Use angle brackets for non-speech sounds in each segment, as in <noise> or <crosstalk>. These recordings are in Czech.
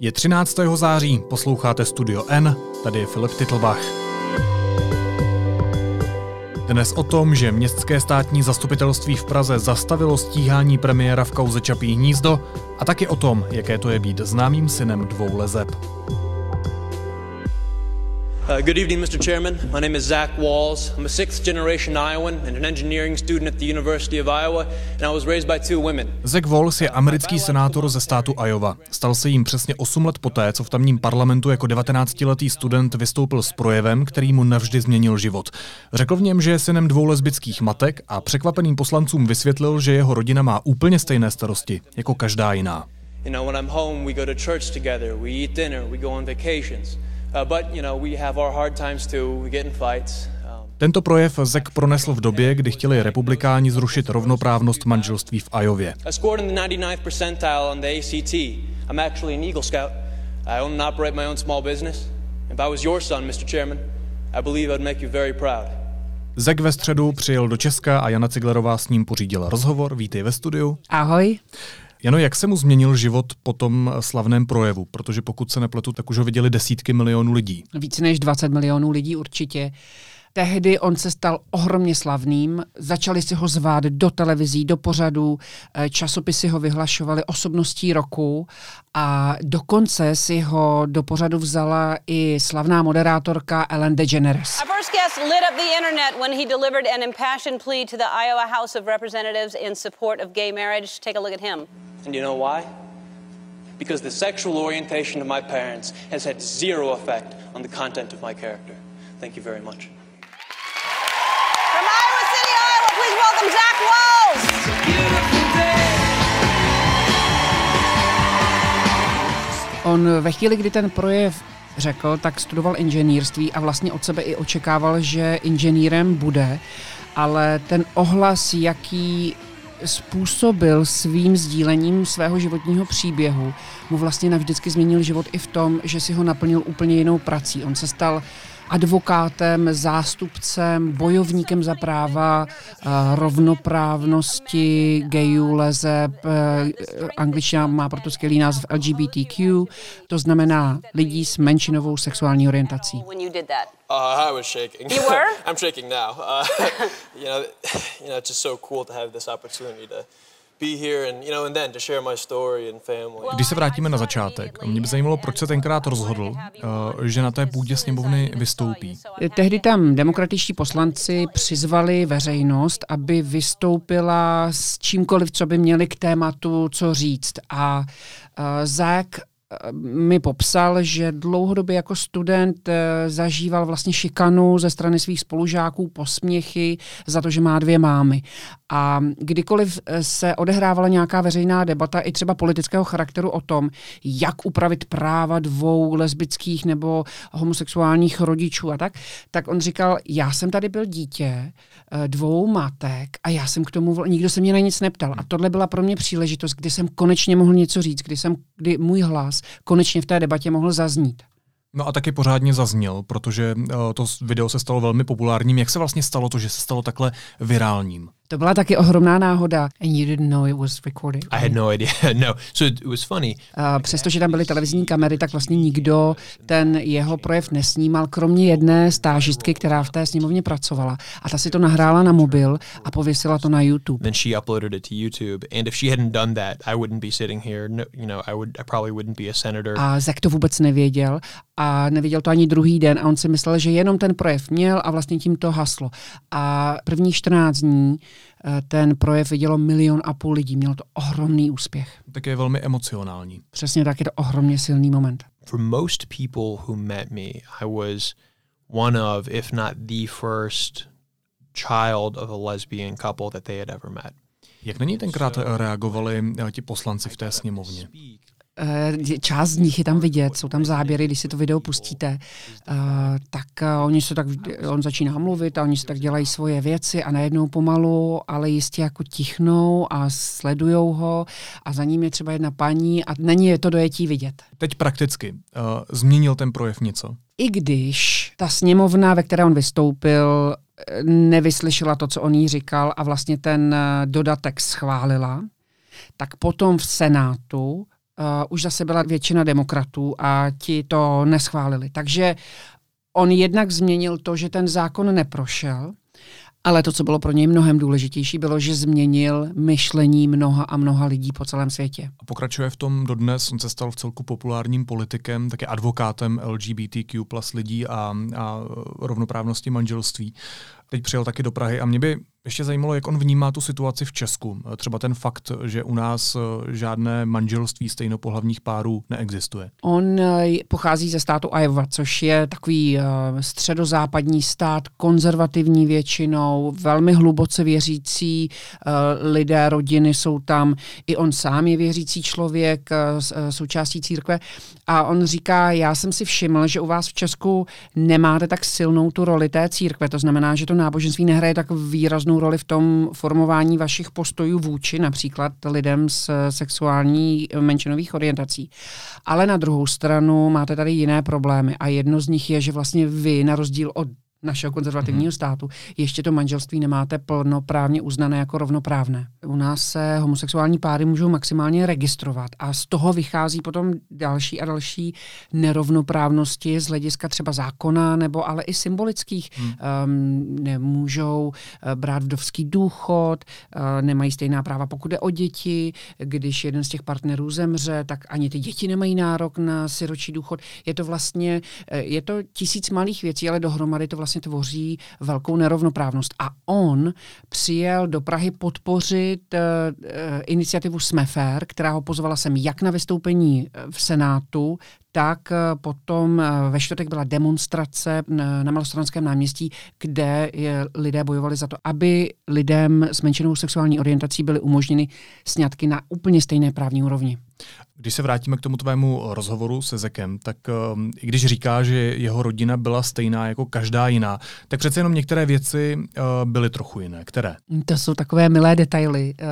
Je 13. září, posloucháte Studio N, tady je Filip Titlbach. Dnes o tom, že městské státní zastupitelství v Praze zastavilo stíhání premiéra v kauze Čapí hnízdo a taky o tom, jaké to je být známým synem dvou lezeb. Uh, good evening, Mr. Chairman. My name is Zach Walls. I'm a sixth generation Iowan and an engineering student at the University of Iowa, and I was raised by two women. Zach Walls je americký senátor ze státu Iowa. Stal se jim přesně 8 let poté, co v tamním parlamentu jako 19-letý student vystoupil s projevem, který mu navždy změnil život. Řekl v něm, že je synem dvou lesbických matek a překvapeným poslancům vysvětlil, že jeho rodina má úplně stejné starosti jako každá jiná. You know, when I'm home, we go to church together, we eat dinner, we go on vacations. But, you know, we have our hard times too. We get in fights. Tento projev Zek pronesl v době, kdy chtěli republikáni zrušit rovnoprávnost manželství v Ajově. I scored in the 99th percentile on the ACT. I'm actually an Eagle Scout. I own and operate my own small business. If I was your son, Mr. Chairman, I believe I'd make you very proud. Zek ve středu přijel do Česka a Jana Ciglerová s ním pořídila rozhovor. Vítej ve studiu. Ahoj. Jano, jak se mu změnil život po tom slavném projevu? Protože pokud se nepletu, tak už ho viděli desítky milionů lidí. Více než 20 milionů lidí určitě. Tehdy on se stal ohromně slavným, začali si ho zvát do televizí, do pořadů, eh, časopisy ho vyhlašovaly osobností roku a dokonce si ho do pořadu vzala i slavná moderátorka Ellen DeGeneres. Our first guest lit up the internet when he delivered an impassioned plea to the Iowa House of Representatives in support of gay marriage. Take a look at him. And you know why? Because the sexual orientation of my parents has had zero effect on the content of my character. Thank you very much. From Iowa City, Iowa, please welcome Zach Walls. On ve chvíli, kdy ten projev řekl, tak studoval inženýrství a vlastně od sebe i očekával, že inženýrem bude, ale ten ohlas, jaký způsobil svým sdílením svého životního příběhu, mu vlastně navždycky změnil život i v tom, že si ho naplnil úplně jinou prací. On se stal advokátem, zástupcem, bojovníkem za práva, eh, rovnoprávnosti gayů, lezeb, eh, angličtina má proto skvělý název LGBTQ, to znamená lidí s menšinovou sexuální orientací. Uh, I was shaking. You were? <laughs> I'm shaking now. Uh, <laughs> you know, you know, it's just so cool to have this opportunity to be here and you know, and then to share my story and family. Když se vrátíme na začátek, mě by zajímalo, proč se tenkrát rozhodl, eh, že na té půdě sněmovny vystoupí. Tehdy tam demokratičtí poslanci přizvali veřejnost, aby vystoupila s čímkoliv, co by měli k tématu co říct. A uh, Zach mi popsal, že dlouhodobě jako student eh, zažíval vlastně šikanu ze strany svých spolužáků, posměchy za to, že má dvě mámy. A kdykoliv eh, se odehrávala nějaká veřejná debata, i třeba politického charakteru o tom, jak upravit práva dvou lesbických nebo homosexuálních rodičů a tak, tak on říkal, já jsem tady byl dítě eh, dvou matek a já jsem k tomu, nikdo se mě na nic neptal. A tohle byla pro mě příležitost, kdy jsem konečně mohl něco říct, kdy, jsem, kdy můj hlas konečně v té debatě mohl zaznít. No a taky pořádně zazněl, protože uh, to video se stalo velmi populárním. Jak se vlastně stalo to, že se stalo takhle virálním? To byla taky ohromná náhoda. And you didn't know it was recorded. I had no idea. <laughs> no, so it, was funny. A přestože tam byly televizní kamery, tak vlastně nikdo ten jeho projev nesnímal, kromě jedné stážistky, která v té sněmovně pracovala. A ta si to nahrála na mobil a pověsila to na YouTube. Then she uploaded it to YouTube, and if she hadn't done that, I wouldn't be sitting here. No, you know, I would, I probably wouldn't be a senator. A Zek to vůbec nevěděl a nevěděl to ani druhý den a on si myslel, že jenom ten projev měl a vlastně tím to haslo. A první 14 dní ten projev vidělo milion a půl lidí. Mělo to ohromný úspěch. Tak je velmi emocionální. Přesně tak je to ohromně silný moment. For most people who met me, I was one of, if not the first child of a lesbian couple that they had ever met. Jak na něj tenkrát reagovali eh, ti poslanci v té sněmovně? Eh, část z nich je tam vidět, jsou tam záběry, když si to video pustíte, eh, tak eh, oni se tak, on začíná mluvit a oni se tak dělají svoje věci a najednou pomalu, ale jistě jako tichnou a sledujou ho a za ním je třeba jedna paní a není je to dojetí vidět. Teď prakticky. Uh, změnil ten projev něco? I když ta sněmovna, ve které on vystoupil, nevyslyšela to, co on jí říkal a vlastně ten dodatek schválila, tak potom v Senátu už zase byla většina demokratů a ti to neschválili. Takže on jednak změnil to, že ten zákon neprošel, ale to, co bylo pro něj mnohem důležitější, bylo, že změnil myšlení mnoha a mnoha lidí po celém světě. A pokračuje v tom dodnes, on se stal v celku populárním politikem, také advokátem LGBTQ plus lidí a, a rovnoprávnosti manželství. Teď přijel taky do Prahy a mě by ještě zajímalo, jak on vnímá tu situaci v Česku. Třeba ten fakt, že u nás eh, žádné manželství stejnopohlavních párů neexistuje. On eh, pochází ze státu Iowa, což je takový eh, středozápadní stát, konzervativní většinou, velmi hluboce věřící lidé, rodiny jsou tam. I on sám je věřící člověk, součástí církve. A on říká, já jsem si všiml, že u vás v Česku nemáte tak silnou tu roli té církve. To znamená, že to náboženství nehraje tak výraznou roli v tom formování vašich postojů vůči například lidem s sexuální menšinových orientací. Ale na druhou stranu máte tady jiné problémy a jedno z nich je, že vlastně vy, na rozdíl od našeho konzervativního mm-hmm. státu, ještě to manželství nemáte plnoprávně uznané jako rovnoprávné. U nás se homosexuální páry můžou maximálně registrovat a z toho vychází potom další a další nerovnoprávnosti z hlediska třeba zákona nebo ale i symbolických. Mm. Um, nemůžou uh, brát vdovský důchod, uh, nemají stejná práva, pokud jde o děti. Když jeden z těch partnerů zemře, tak ani ty děti nemají nárok na siročí důchod. Je to vlastně, uh, je to tisíc malých věcí, ale dohromady to vlastně vlastně tvoří velkou nerovnoprávnost. A on přijel do Prahy podpořit uh, iniciativu Smefer, která ho pozvala sem jak na vystoupení v Senátu, tak potom ve čtvrtek byla demonstrace na Malostranském náměstí, kde lidé bojovali za to, aby lidem s menšinou sexuální orientací byly umožněny sňatky na úplně stejné právní úrovni. Když se vrátíme k tomu tvému rozhovoru se Zekem, tak um, i když říká, že jeho rodina byla stejná jako každá jiná, tak přece jenom některé věci uh, byly trochu jiné. Které? To jsou takové milé detaily. Uh,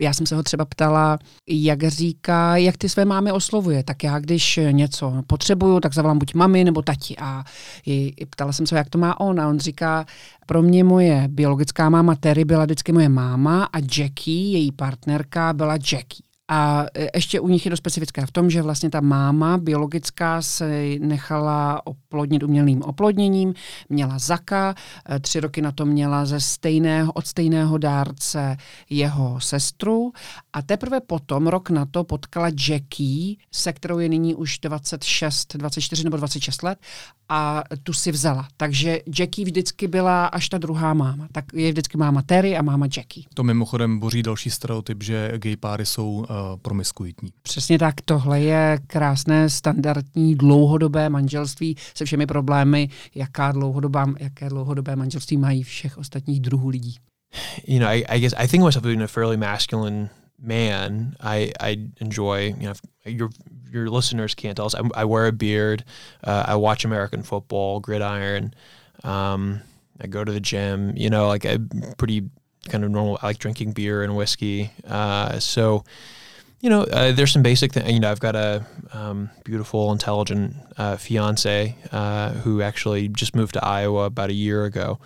já jsem se ho třeba ptala, jak říká, jak ty své mámy oslovuje. Tak já, když něco potřebuju, tak zavolám buď mami nebo tati. A i, ptala jsem se, jak to má on. A on říká, pro mě moje biologická máma Terry byla vždycky moje máma a Jackie, její partnerka, byla Jackie. A e, ještě u nich je to specifické v tom, že vlastně ta máma biologická se nechala oplodnit umělým oplodněním, měla Zaka, e, tři roky na to měla ze stejného, od stejného dárce jeho sestru a teprve potom, rok na to, potkala Jackie, se kterou je nyní už 26, 24 nebo 26 let a tu si vzala. Takže Jackie vždycky byla až ta druhá máma. Tak je vždycky máma Terry a máma Jackie. To mimochodem boří další stereotyp, že gay páry jsou uh, promiskuitní. Přesně tak, tohle je krásné standardní dlouhodobé manželství se všemi problémy, jaká dlouhodobá, jaké dlouhodobé manželství mají všech ostatních druhů lidí. You know, I, I guess I think of myself being a fairly masculine man, I I enjoy you know your your listeners can't tell us. I, I wear a beard. Uh, I watch American football, gridiron. Um, I go to the gym. You know, like a pretty kind of normal. I like drinking beer and whiskey. Uh, so. You know, uh, there's some basic things. You know, I've got a um, beautiful, intelligent uh, fiance uh, who actually just moved to Iowa about a year ago.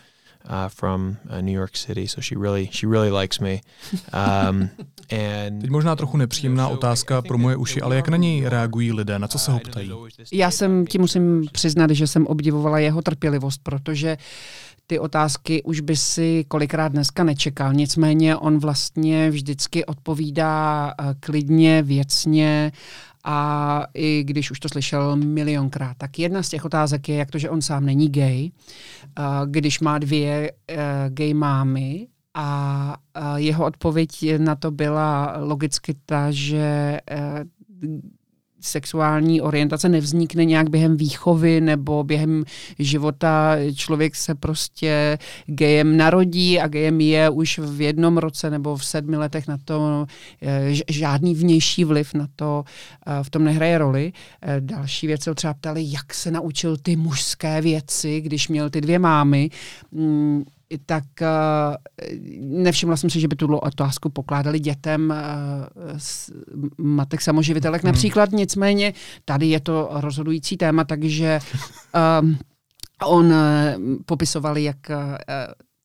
uh, from uh, New York City, so she really she really likes me. Um, <laughs> and, Teď možná trochu nepříjemná otázka pro moje uši, ale jak na něj reagují lidé, na co se ho ptají? Já jsem ti musím přiznat, že jsem obdivovala jeho trpělivost, protože ty otázky už by si kolikrát dneska nečekal. Nicméně on vlastně vždycky odpovídá uh, klidně, věcně a i když už to slyšel milionkrát, tak jedna z těch otázek je, jak to, že on sám není gay, když má dvě uh, gay mámy a jeho odpověď na to byla logicky ta, že sexuální orientace nevznikne nějak během výchovy nebo během života. Člověk se prostě gejem narodí a gejem je už v jednom roce nebo v sedmi letech na to eh, žádný vnější vliv na to eh, v tom nehraje roli. Eh, další věc se třeba ptali, jak se naučil ty mužské věci, když měl ty dvě mámy mm, tak uh, nevšimla jsem si, že by tu otázku pokládali dětem uh, z matek samoživitelek hmm. například, nicméně tady je to rozhodující téma, takže uh, on uh, popisoval, jak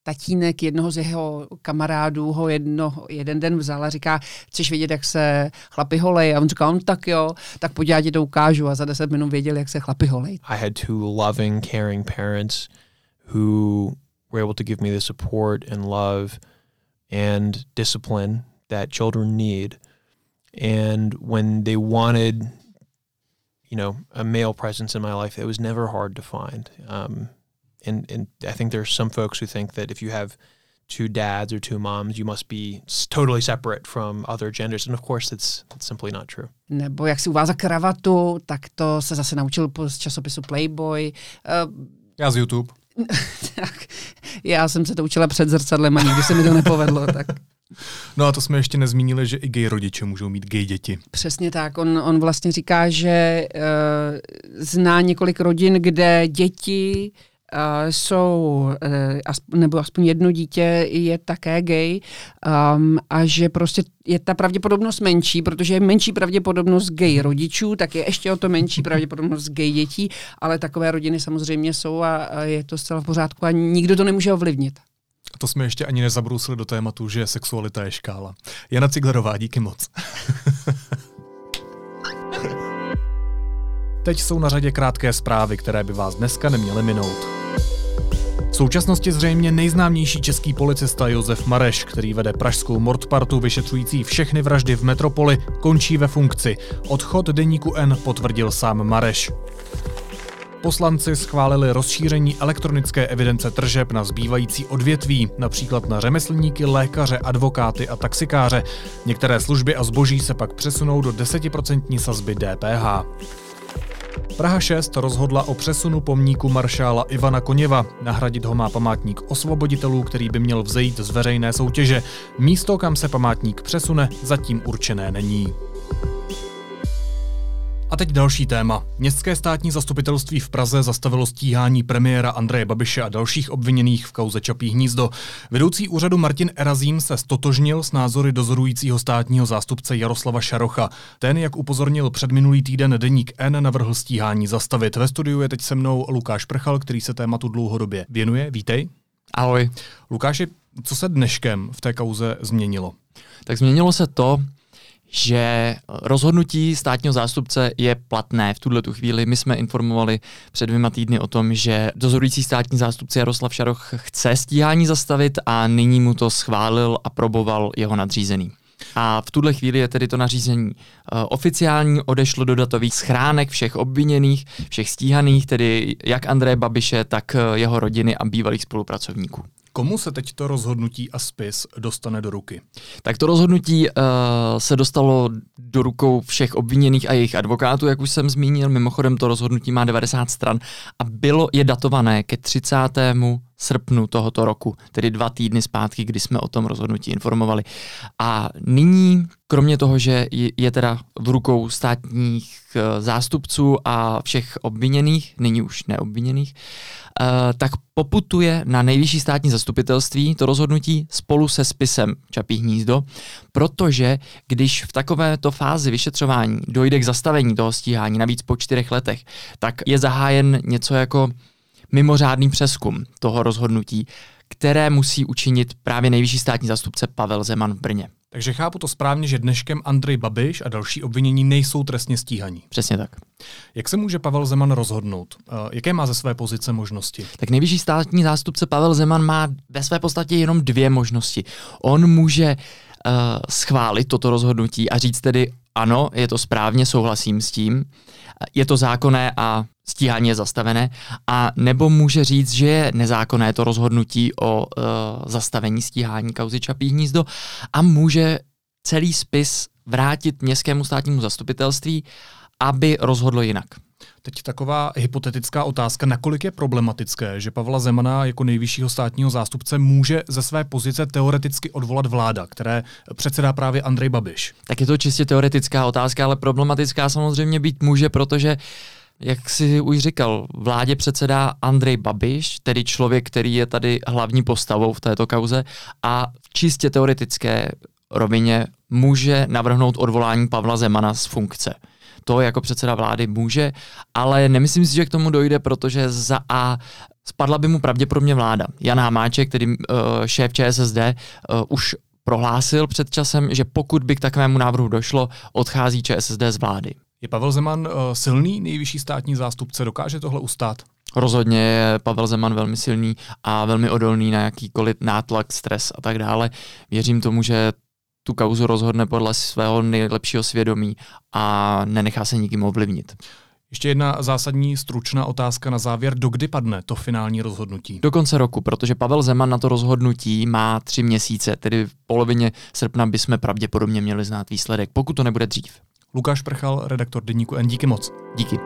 tatínek jednoho z jeho kamarádů ho jedno, jeden den vzal a říká, chceš vidět, jak se chlapi holej? A on říká, on tak jo, tak pojď, já ti to ukážu. A za deset minut věděl, jak se chlapi holej. I had two loving, caring parents who were able to give me the support and love and discipline that children need. And when they wanted, you know, a male presence in my life, it was never hard to find. Um, and and I think there's some folks who think that if you have two dads or two moms, you must be totally separate from other genders, and of course, that's, that's simply not true. Nebo jak si uvázat kravatu, tak to se zase naučil z časopisu Playboy. Uh, Já z YouTube. <laughs> tak, já jsem se to učila před zrcadlem a nikdy se mi to nepovedlo. Tak. <laughs> No a to jsme ještě nezmínili, že i gay rodiče můžou mít gay děti. Přesně tak. On, on vlastně říká, že uh, zná několik rodin, kde děti jsou, uh, nebo aspoň jedno dítě je také gay um, a že prostě je ta pravděpodobnost menší, protože je menší pravděpodobnost gay rodičů, tak je ještě o to menší <laughs> pravděpodobnost gay dětí, ale takové rodiny samozřejmě jsou a, a je to zcela v pořádku a nikdo to nemůže ovlivnit. A to jsme ještě ani nezabrousili do tématu, že sexualita je škála. Jana Ciglerová, díky moc. <laughs> Teď jsou na řadě krátké zprávy, které by vás dneska neměly minout. V současnosti zřejmě nejznámější český policista Josef Mareš, který vede pražskou mordpartu vyšetřující všechny vraždy v metropoli, končí ve funkci. Odchod deníku N potvrdil sám Mareš. Poslanci schválili rozšíření elektronické evidence tržeb na zbývající odvětví, například na řemeslníky, lékaře, advokáty a taxikáře. Některé služby a zboží se pak přesunou do 10% sazby DPH. Praha 6 rozhodla o přesunu pomníku maršála Ivana Koněva. Nahradit ho má památník osvoboditelů, který by měl vzejít z veřejné soutěže. Místo, kam se památník přesune, zatím určené není. A teď další téma. Městské státní zastupitelství v Praze zastavilo stíhání premiéra Andreje Babiše a dalších obviněných v kauze Čapí hnízdo. Vedoucí úřadu Martin Erazím se stotožnil s názory dozorujícího státního zástupce Jaroslava Šarocha. Ten, jak upozornil před minulý týden deník N, navrhl stíhání zastavit. Ve studiu je teď se mnou Lukáš Prchal, který se tématu dlouhodobě věnuje. Vítej. Ahoj. Lukáši, co se dneškem v té kauze změnilo? Tak změnilo se to, že rozhodnutí státního zástupce je platné v tuhle tu chvíli. My jsme informovali před dvěma týdny o tom, že dozorující státní zástupce Jaroslav Šaroch chce stíhání zastavit a nyní mu to schválil a proboval jeho nadřízený. A v tuhle chvíli je tedy to nařízení uh, oficiální, odešlo do datových schránek všech obviněných, všech stíhaných, tedy jak Andreje Babiše, tak uh, jeho rodiny a bývalých spolupracovníků. Komu se teď to rozhodnutí a spis dostane do ruky? Tak to rozhodnutí uh, se dostalo do rukou všech obviněných a jejich advokátů, jak už jsem zmínil. Mimochodem to rozhodnutí má 90 stran a bylo je datované ke 30 srpnu tohoto roku, tedy dva týdny zpátky, kdy jsme o tom rozhodnutí informovali. A nyní, kromě toho, že je teda v rukou státních eh, zástupců a všech obviněných, nyní už neobviněných, eh, tak poputuje na nejvyšší státní zastupitelství to rozhodnutí spolu se spisem Čapí hnízdo, protože když v takovéto fázi vyšetřování dojde k zastavení toho stíhání, navíc po čtyřech letech, tak je zahájen něco jako mimořádný přeskum toho rozhodnutí, které musí učinit právě nejvyšší státní zastupce Pavel Zeman v Brně. Takže chápu to správně, že dneškem Andrej Babiš a další obvinění nejsou trestně stíhaní. Přesně tak. Jak se může Pavel Zeman rozhodnout? Jaké má ze své pozice možnosti? Tak nejvyšší státní zástupce Pavel Zeman má ve své podstatě jenom dvě možnosti. On může uh, schválit toto rozhodnutí a říct tedy ano, je to správně, souhlasím s tím, je to zákonné a stíhání je zastavené, a nebo může říct, že je nezákonné to rozhodnutí o uh, zastavení stíhání kauzy Čapí hnízdo a může celý spis vrátit městskému státnímu zastupitelství, aby rozhodlo jinak. Teď taková hypotetická otázka, nakolik je problematické, že Pavla Zemana jako nejvyššího státního zástupce může ze své pozice teoreticky odvolat vláda, které předsedá právě Andrej Babiš. Tak je to čistě teoretická otázka, ale problematická samozřejmě být může, protože jak si už říkal, vládě předsedá Andrej Babiš, tedy člověk, který je tady hlavní postavou v této kauze a v čistě teoretické rovině může navrhnout odvolání Pavla Zemana z funkce to jako předseda vlády může, ale nemyslím si, že k tomu dojde, protože za A Spadla by mu pravděpodobně vláda. Jan Hamáček, tedy uh, šéf ČSSD, uh, už prohlásil před časem, že pokud by k takovému návrhu došlo, odchází ČSSD z vlády. Je Pavel Zeman uh, silný nejvyšší státní zástupce? Dokáže tohle ustát? Rozhodně je Pavel Zeman velmi silný a velmi odolný na jakýkoliv nátlak, stres a tak dále. Věřím tomu, že tu kauzu rozhodne podle svého nejlepšího svědomí a nenechá se nikým ovlivnit. Ještě jedna zásadní stručná otázka na závěr. Dokdy padne to finální rozhodnutí? Do konce roku, protože Pavel Zeman na to rozhodnutí má tři měsíce, tedy v polovině srpna bychom pravděpodobně měli znát výsledek, pokud to nebude dřív. Lukáš Prchal, redaktor Deníku N. Díky moc. Díky.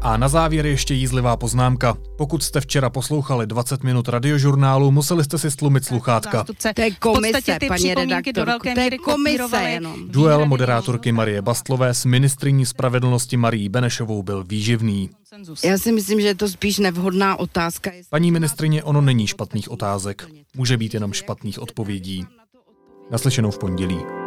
A na závěr ještě jízlivá poznámka. Pokud jste včera poslouchali 20 minut radiožurnálu, museli jste si stlumit sluchátka. To je komise, paní redaktorko, to je komise jenom. Duel moderátorky Marie Bastlové s ministriní spravedlnosti Marí Benešovou byl výživný. Já si myslím, že je to spíš nevhodná otázka. Paní ministrině, ono není špatných otázek. Může být jenom špatných odpovědí. Naslyšenou v pondělí.